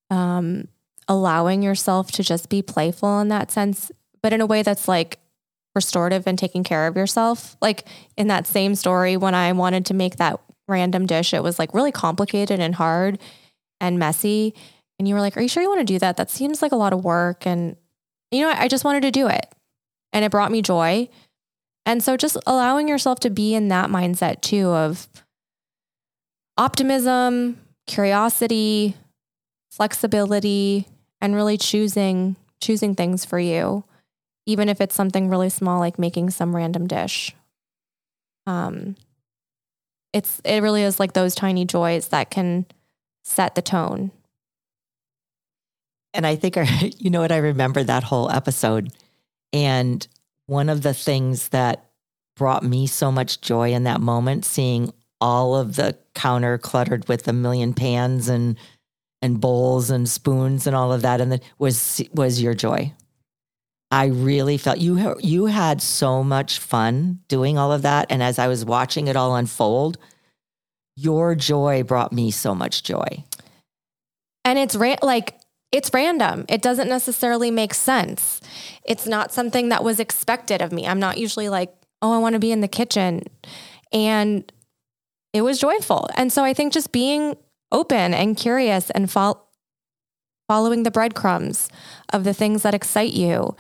Um, allowing yourself to just be playful in that sense, but in a way that's like restorative and taking care of yourself. Like in that same story, when I wanted to make that random dish, it was like really complicated and hard and messy. And you were like, Are you sure you want to do that? That seems like a lot of work. And, you know, I just wanted to do it. And it brought me joy. And so just allowing yourself to be in that mindset too of optimism, curiosity, flexibility, and really choosing choosing things for you, even if it's something really small like making some random dish. Um, it's it really is like those tiny joys that can set the tone. And I think, you know what, I remember that whole episode. And one of the things that brought me so much joy in that moment, seeing all of the counter cluttered with a million pans and and bowls and spoons and all of that, and then was was your joy. I really felt you you had so much fun doing all of that, and as I was watching it all unfold, your joy brought me so much joy. And it's ra- like it's random. It doesn't necessarily make sense. It's not something that was expected of me. I'm not usually like, "Oh, I want to be in the kitchen." And it was joyful. And so I think just being open and curious and fo- following the breadcrumbs of the things that excite you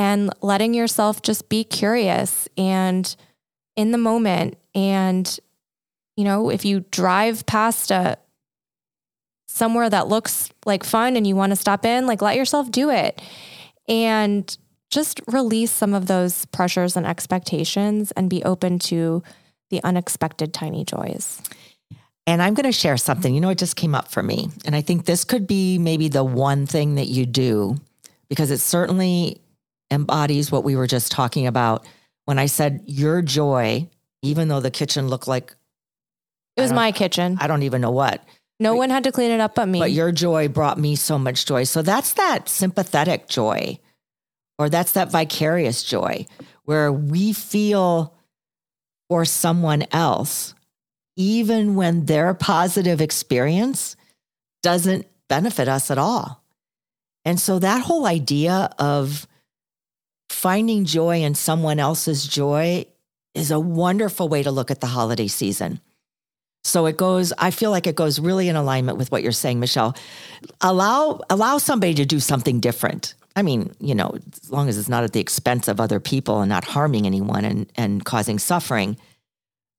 and letting yourself just be curious and in the moment and you know, if you drive past a somewhere that looks like fun and you want to stop in, like let yourself do it. And just release some of those pressures and expectations and be open to the unexpected tiny joys. And I'm going to share something. You know, it just came up for me. And I think this could be maybe the one thing that you do because it certainly embodies what we were just talking about when I said your joy, even though the kitchen looked like it was my kitchen. I don't even know what. No but, one had to clean it up but me. But your joy brought me so much joy. So that's that sympathetic joy, or that's that vicarious joy where we feel for someone else, even when their positive experience doesn't benefit us at all. And so that whole idea of finding joy in someone else's joy is a wonderful way to look at the holiday season. So it goes, I feel like it goes really in alignment with what you're saying, Michelle. Allow allow somebody to do something different. I mean, you know, as long as it's not at the expense of other people and not harming anyone and, and causing suffering.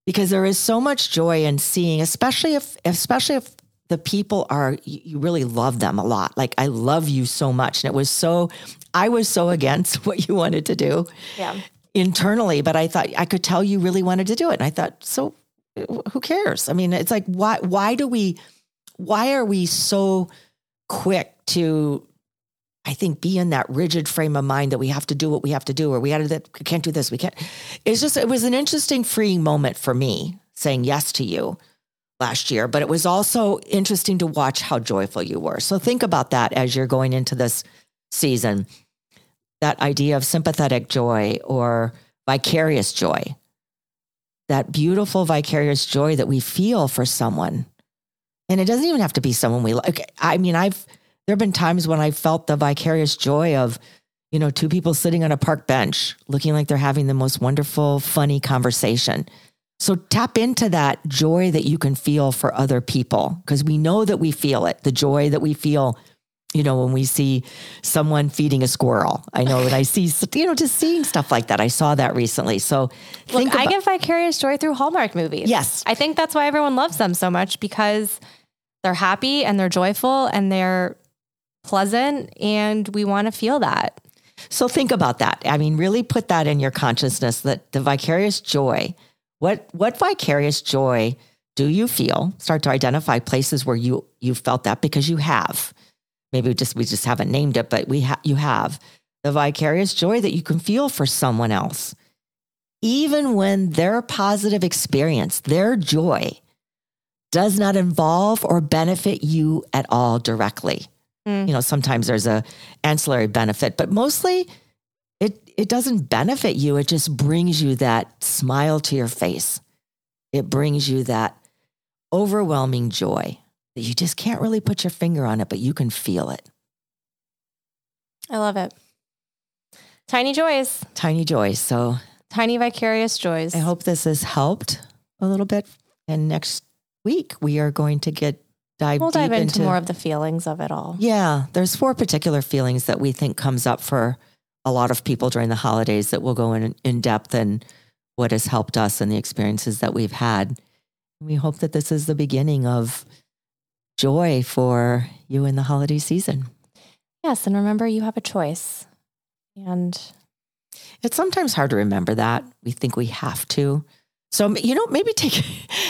Because there is so much joy in seeing, especially if especially if the people are you really love them a lot. Like I love you so much. And it was so I was so against what you wanted to do. Yeah. Internally, but I thought I could tell you really wanted to do it. And I thought, so who cares? I mean, it's like why why do we why are we so quick to I think be in that rigid frame of mind that we have to do what we have to do or we had to we can't do this, we can't. It's just it was an interesting freeing moment for me saying yes to you last year, but it was also interesting to watch how joyful you were. So think about that as you're going into this season. That idea of sympathetic joy or vicarious joy that beautiful vicarious joy that we feel for someone. And it doesn't even have to be someone we like. I mean, I've, there have been times when I felt the vicarious joy of, you know, two people sitting on a park bench looking like they're having the most wonderful, funny conversation. So tap into that joy that you can feel for other people because we know that we feel it, the joy that we feel you know, when we see someone feeding a squirrel. I know when I see, you know, just seeing stuff like that. I saw that recently. So Look, about, I get vicarious joy through Hallmark movies. Yes. I think that's why everyone loves them so much because they're happy and they're joyful and they're pleasant and we want to feel that. So think about that. I mean, really put that in your consciousness that the vicarious joy, what what vicarious joy do you feel? Start to identify places where you you felt that because you have maybe we just we just haven't named it, but we ha- you have the vicarious joy that you can feel for someone else, even when their positive experience, their joy, does not involve or benefit you at all directly. Mm. You know, sometimes there's a ancillary benefit, but mostly it doesn't benefit you. It just brings you that smile to your face. It brings you that overwhelming joy that you just can't really put your finger on it, but you can feel it. I love it. Tiny joys, Tiny joys. So tiny vicarious joys. I hope this has helped a little bit. And next week we are going to get dive we'll deep dive into, more of the feelings of it all. Yeah, there's four particular feelings that we think comes up for a lot of people during the holidays that we'll go in in depth and what has helped us and the experiences that we've had. We hope that this is the beginning of joy for you in the holiday season. Yes, and remember you have a choice. And It's sometimes hard to remember that. We think we have to. So, you know, maybe take,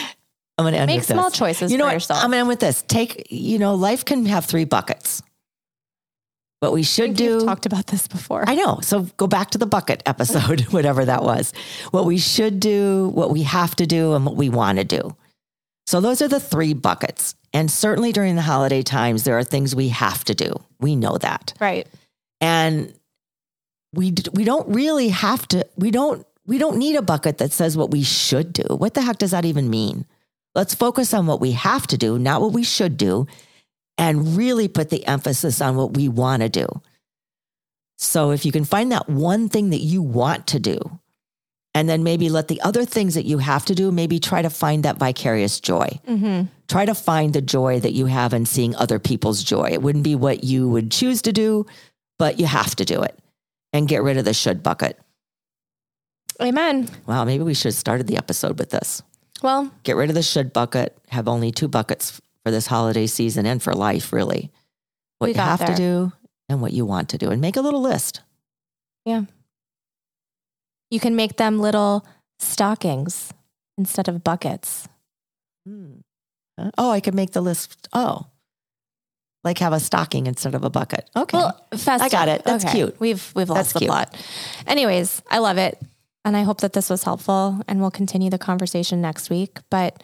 I'm going to end make with small this. choices You know for what? yourself. I'm going to end with this. Take, you know, life can have three buckets. What we should do. We've talked about this before. I know. So go back to the bucket episode, whatever that was. What we should do, what we have to do, and what we want to do. So those are the three buckets. And certainly during the holiday times, there are things we have to do. We know that. right. And we we don't really have to we don't we don't need a bucket that says what we should do. What the heck does that even mean? Let's focus on what we have to do, not what we should do, and really put the emphasis on what we want to do. So if you can find that one thing that you want to do, and then maybe let the other things that you have to do, maybe try to find that vicarious joy. Mm-hmm. Try to find the joy that you have in seeing other people's joy. It wouldn't be what you would choose to do, but you have to do it and get rid of the should bucket. Amen. Wow, maybe we should have started the episode with this. Well, Get rid of the should bucket, have only two buckets for this holiday season and for life, really. What you have there. to do and what you want to do, and make a little list. Yeah. You can make them little stockings instead of buckets. Hmm. Oh, I could make the list. Oh, like have a stocking instead of a bucket. Okay. Well, festive. I got it. That's cute. We've we've lost That's the cute. plot. Anyways, I love it, and I hope that this was helpful, and we'll continue the conversation next week. But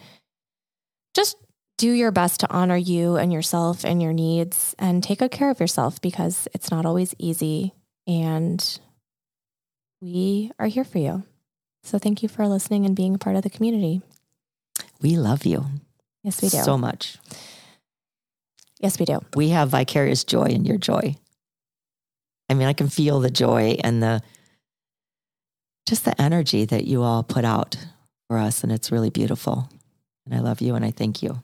just do your best to honor you and yourself and your needs, and take good care of yourself because it's not always easy, and we are here for you. So thank you for listening and being a part of the community. we love you Yes, we do. so much. yes, we do. we have vicarious joy in your joy. I mean, I can feel the joy and the just the energy that you all put out for us, and it's really beautiful. And I love you, and I thank you.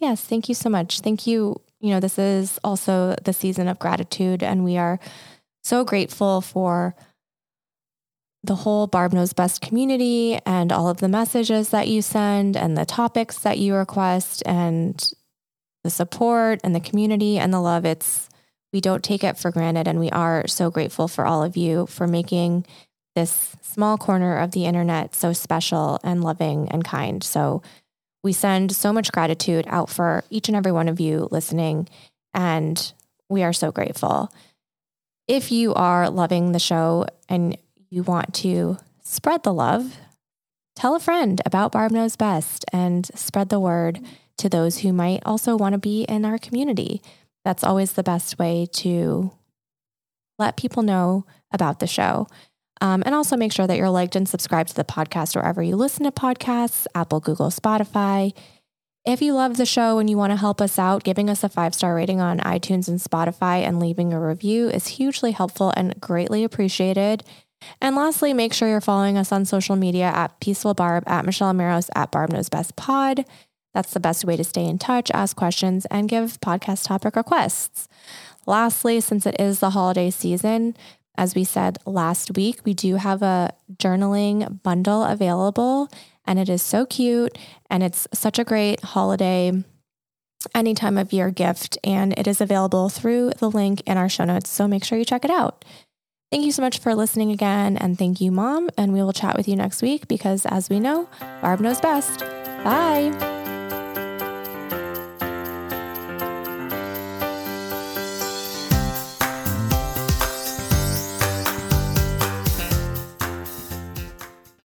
Yes, thank you so much. Thank you. You know, this is also the season of gratitude, and we are so grateful for the whole Barb Knows Best community and all of the messages that you send and the topics that you request and the support and the community and the love. It's, we don't take it for granted. And we are so grateful for all of you for making this small corner of the internet so special and loving and kind. So, we send so much gratitude out for each and every one of you listening, and we are so grateful. If you are loving the show and you want to spread the love, tell a friend about Barb Knows Best and spread the word to those who might also want to be in our community. That's always the best way to let people know about the show. Um, and also make sure that you're liked and subscribed to the podcast wherever you listen to podcasts Apple, Google, Spotify. If you love the show and you want to help us out, giving us a five star rating on iTunes and Spotify and leaving a review is hugely helpful and greatly appreciated. And lastly, make sure you're following us on social media at Peaceful Barb, at Michelle Maros, at Barb Knows Best Pod. That's the best way to stay in touch, ask questions, and give podcast topic requests. Lastly, since it is the holiday season, as we said last week, we do have a journaling bundle available, and it is so cute and it's such a great holiday any time of year gift. And it is available through the link in our show notes. So make sure you check it out. Thank you so much for listening again. And thank you, Mom. And we will chat with you next week because, as we know, Barb knows best. Bye.